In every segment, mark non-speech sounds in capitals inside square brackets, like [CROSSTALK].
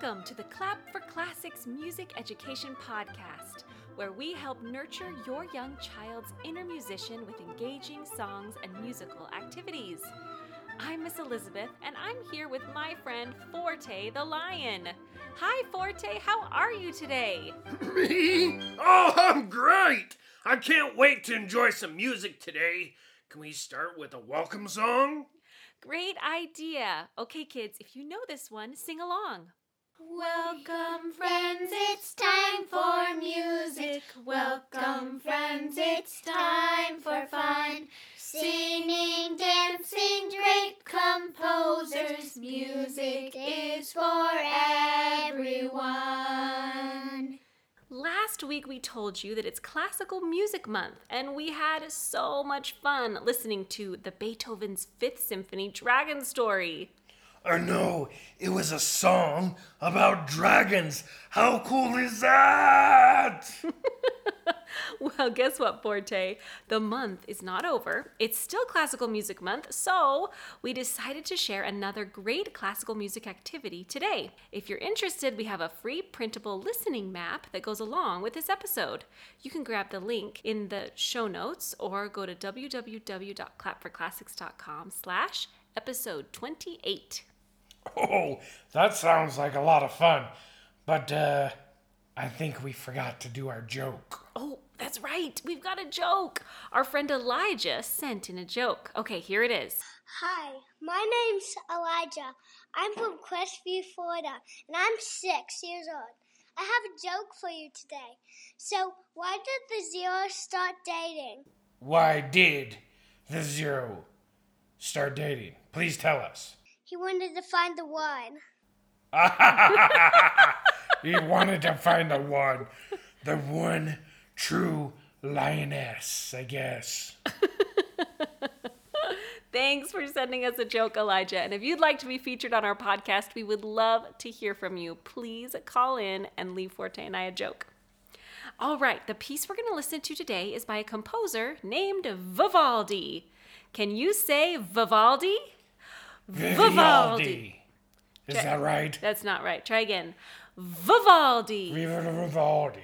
Welcome to the Clap for Classics Music Education Podcast, where we help nurture your young child's inner musician with engaging songs and musical activities. I'm Miss Elizabeth, and I'm here with my friend Forte the Lion. Hi, Forte, how are you today? [CLEARS THROAT] Me? Oh, I'm great! I can't wait to enjoy some music today. Can we start with a welcome song? Great idea. Okay, kids, if you know this one, sing along. Welcome, friends, it's time for music. Welcome, friends, it's time for fun. Singing, dancing, great composers. Music is for everyone. Last week we told you that it's Classical Music Month, and we had so much fun listening to the Beethoven's Fifth Symphony Dragon Story. Or no, it was a song about dragons. How cool is that? [LAUGHS] Well, guess what, Forte? The month is not over. It's still Classical Music Month, so we decided to share another great classical music activity today. If you're interested, we have a free printable listening map that goes along with this episode. You can grab the link in the show notes or go to www.clapforclassics.com slash episode 28. Oh, that sounds like a lot of fun. But, uh, I think we forgot to do our joke. Oh, that's right. We've got a joke. Our friend Elijah sent in a joke. Okay, here it is. Hi, my name's Elijah. I'm from Crestview, Florida, and I'm six years old. I have a joke for you today. So, why did the zero start dating? Why did the zero start dating? Please tell us. He wanted to find the one. [LAUGHS] he wanted to find the one, the one true lioness, I guess. [LAUGHS] Thanks for sending us a joke, Elijah. And if you'd like to be featured on our podcast, we would love to hear from you. Please call in and leave Forte and I a joke. All right, the piece we're going to listen to today is by a composer named Vivaldi. Can you say Vivaldi? Vivaldi. Is that right? That's not right. Try again. Vivaldi. Vivaldi.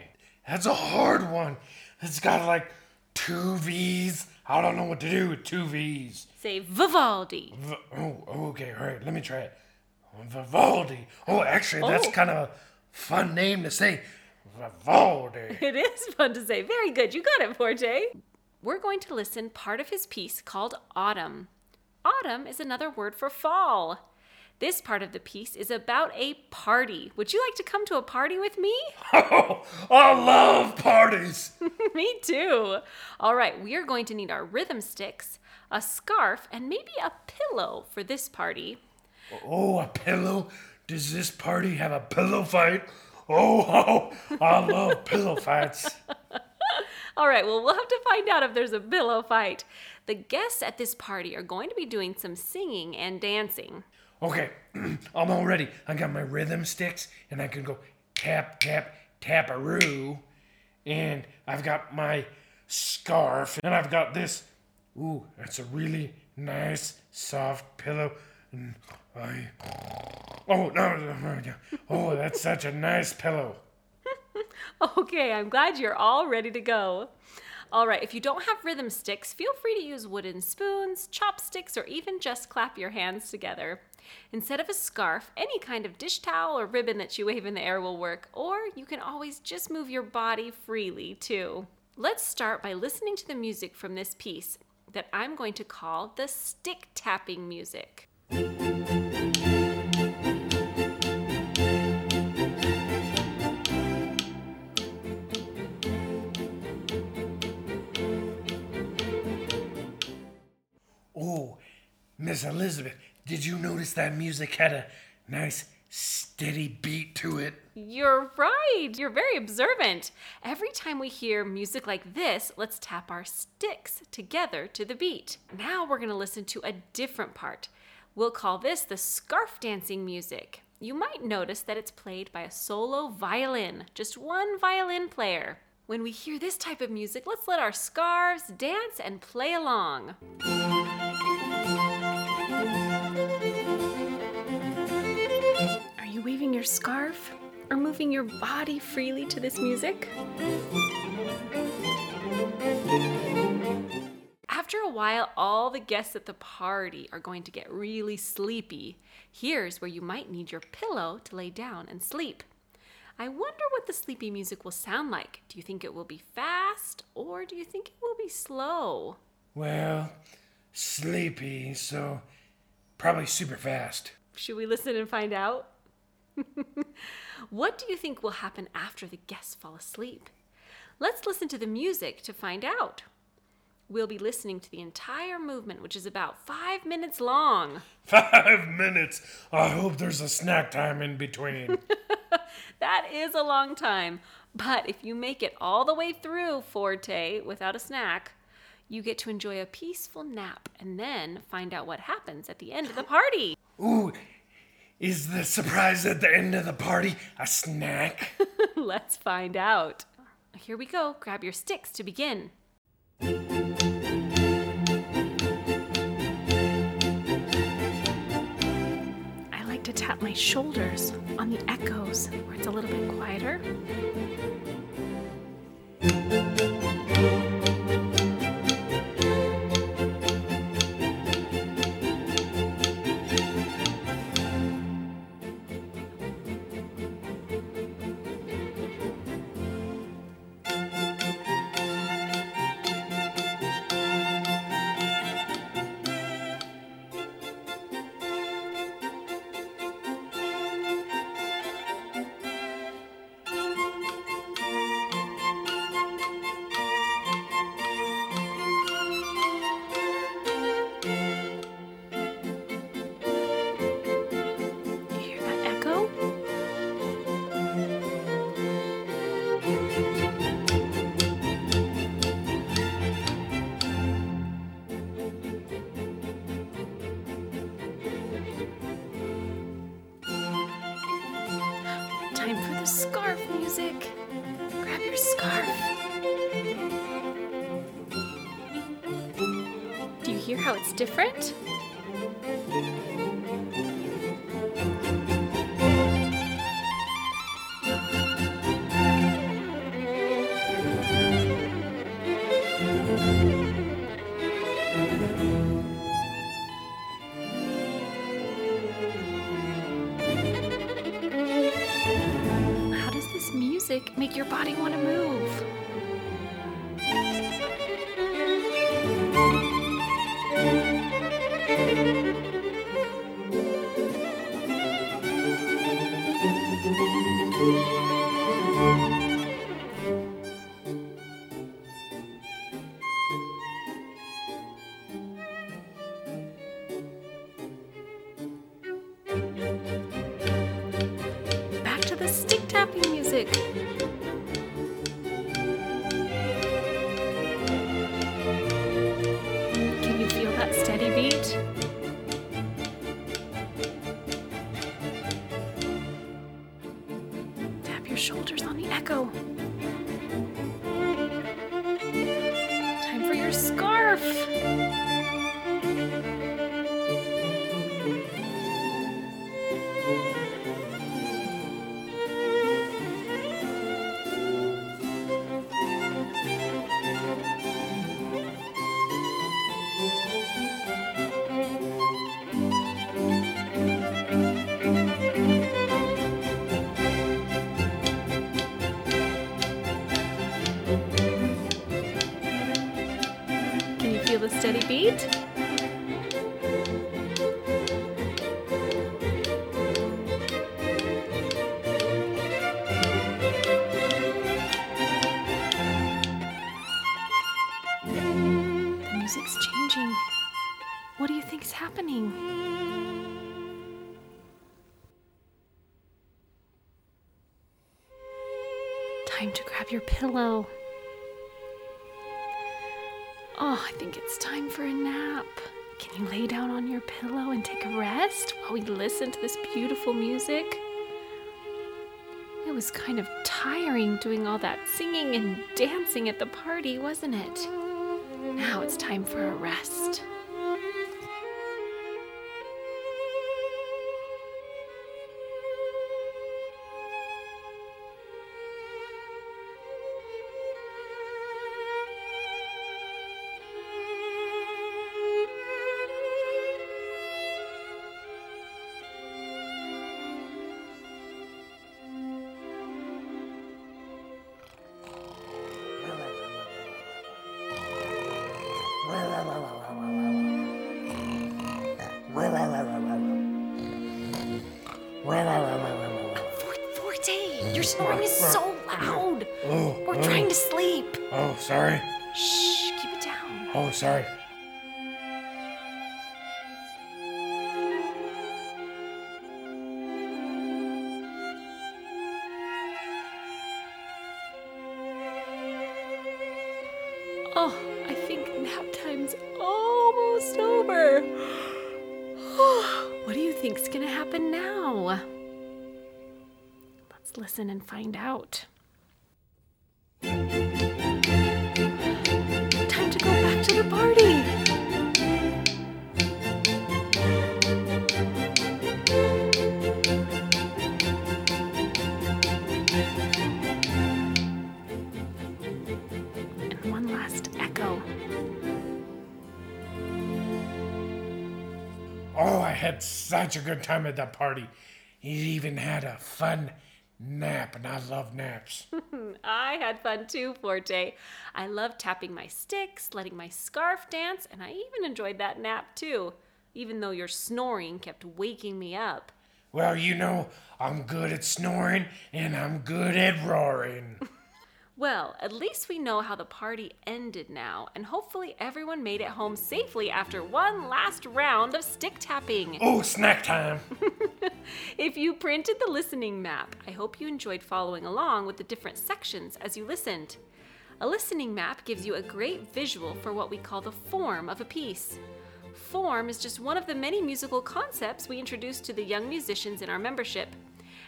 That's a hard one. It's got like two V's. I don't know what to do with two V's. Say Vivaldi. V- oh, okay, all right. Let me try it. Vivaldi. Oh, actually, that's Oh. kind of a fun name to say. Vivaldi. [LAUGHS] It is fun to say. Very good. You got it, Forte. We're going to listen part of his piece called Autumn. Autumn is another word for fall. This part of the piece is about a party. Would you like to come to a party with me? Oh, [LAUGHS] [LAUGHS] I love parties. [LAUGHS] me too. All right, we are going to need our rhythm sticks, a scarf, and maybe a pillow for this party. Oh, a pillow? Does this party have a pillow fight? Oh, oh I love pillow fights. All right, well, we'll have to find out if there's a pillow fight. The guests at this party are going to be doing some singing and dancing. Okay, [CLEARS THROAT] I'm all ready. I got my rhythm sticks, and I can go tap, tap, tap-a-roo. And I've got my scarf, and I've got this. Ooh, that's a really nice, soft pillow. And I. Oh, no, no, no. Oh, that's such a nice pillow. [LAUGHS] Okay, I'm glad you're all ready to go. All right, if you don't have rhythm sticks, feel free to use wooden spoons, chopsticks, or even just clap your hands together. Instead of a scarf, any kind of dish towel or ribbon that you wave in the air will work, or you can always just move your body freely too. Let's start by listening to the music from this piece that I'm going to call the stick tapping music. Miss Elizabeth, did you notice that music had a nice, steady beat to it? You're right. You're very observant. Every time we hear music like this, let's tap our sticks together to the beat. Now we're going to listen to a different part. We'll call this the scarf dancing music. You might notice that it's played by a solo violin, just one violin player. When we hear this type of music, let's let our scarves dance and play along. Your scarf? Or moving your body freely to this music? After a while, all the guests at the party are going to get really sleepy. Here's where you might need your pillow to lay down and sleep. I wonder what the sleepy music will sound like. Do you think it will be fast or do you think it will be slow? Well, sleepy, so probably super fast. Should we listen and find out? [LAUGHS] what do you think will happen after the guests fall asleep? Let's listen to the music to find out. We'll be listening to the entire movement, which is about five minutes long. [LAUGHS] Five minutes. I hope there's a snack time in between. [LAUGHS] That is a long time. But if you make it all the way through Forte without a snack, you get to enjoy a peaceful nap and then find out what happens at the end of the party. Ooh, is the surprise at the end of the party a snack? [LAUGHS] Let's find out. Here we go. Grab your sticks to begin. I like to tap my shoulders on the echoes where it's a little bit quieter. Music. Grab your scarf. Do you hear how it's different? Your body want to move? Your pillow. Oh, I think it's time for a nap. Can you lay down on your pillow and take a rest while we listen to this beautiful music? It was kind of tiring doing all that singing and dancing at the party, wasn't it? Now it's time for a rest. Forte, your snoring is so loud. Oh, We're oh, trying to sleep. Oh, sorry. Shh, keep it down. Oh, sorry. Oh, I think nap time's almost over. [SIGHS] Oh. Think's gonna happen now? Let's listen and find out. Had such a good time at that party. He even had a fun nap, and I love naps. [LAUGHS] I had fun too, Forte. I loved tapping my sticks, letting my scarf dance, and I even enjoyed that nap too, even though your snoring kept waking me up. Well, you know, I'm good at snoring, and I'm good at roaring. [LAUGHS] Well, at least we know how the party ended now, and hopefully everyone made it home safely after one last round of stick tapping. [LAUGHS] Oh, snack time. [LAUGHS] If you printed the listening map, I hope you enjoyed following along with the different sections as you listened. A listening map gives you a great visual for what we call the form of a piece. Form is just one of the many musical concepts we introduce to the young musicians in our membership.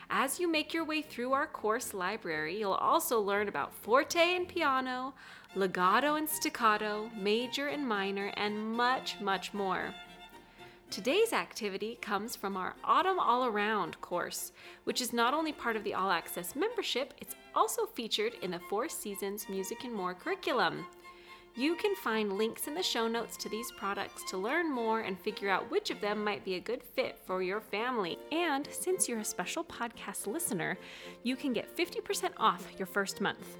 As you make your way through our course library, you'll also learn about forte and piano, legato and staccato, major and minor, and much, much more. Today's activity comes from our Autumn All Around course, which is not only part of the All Access membership, it's also featured in the Four Seasons Music and More curriculum. You can find links in the show notes to these products to learn more and figure out which of them might be a good fit for your family. And since you're a special podcast listener, you can get 50% off your first month.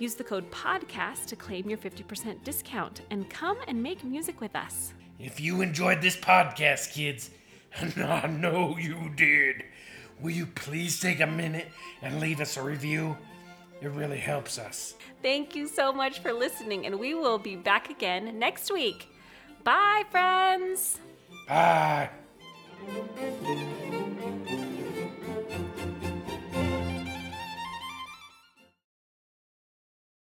Use the code PODCAST to claim your 50% discount and come and make music with us. If you enjoyed this podcast, kids, [LAUGHS] and I know you did, will you please take a minute and leave us a review? It really helps us. Thank you so much for listening, and we will be back again next week. Bye, friends! Bye.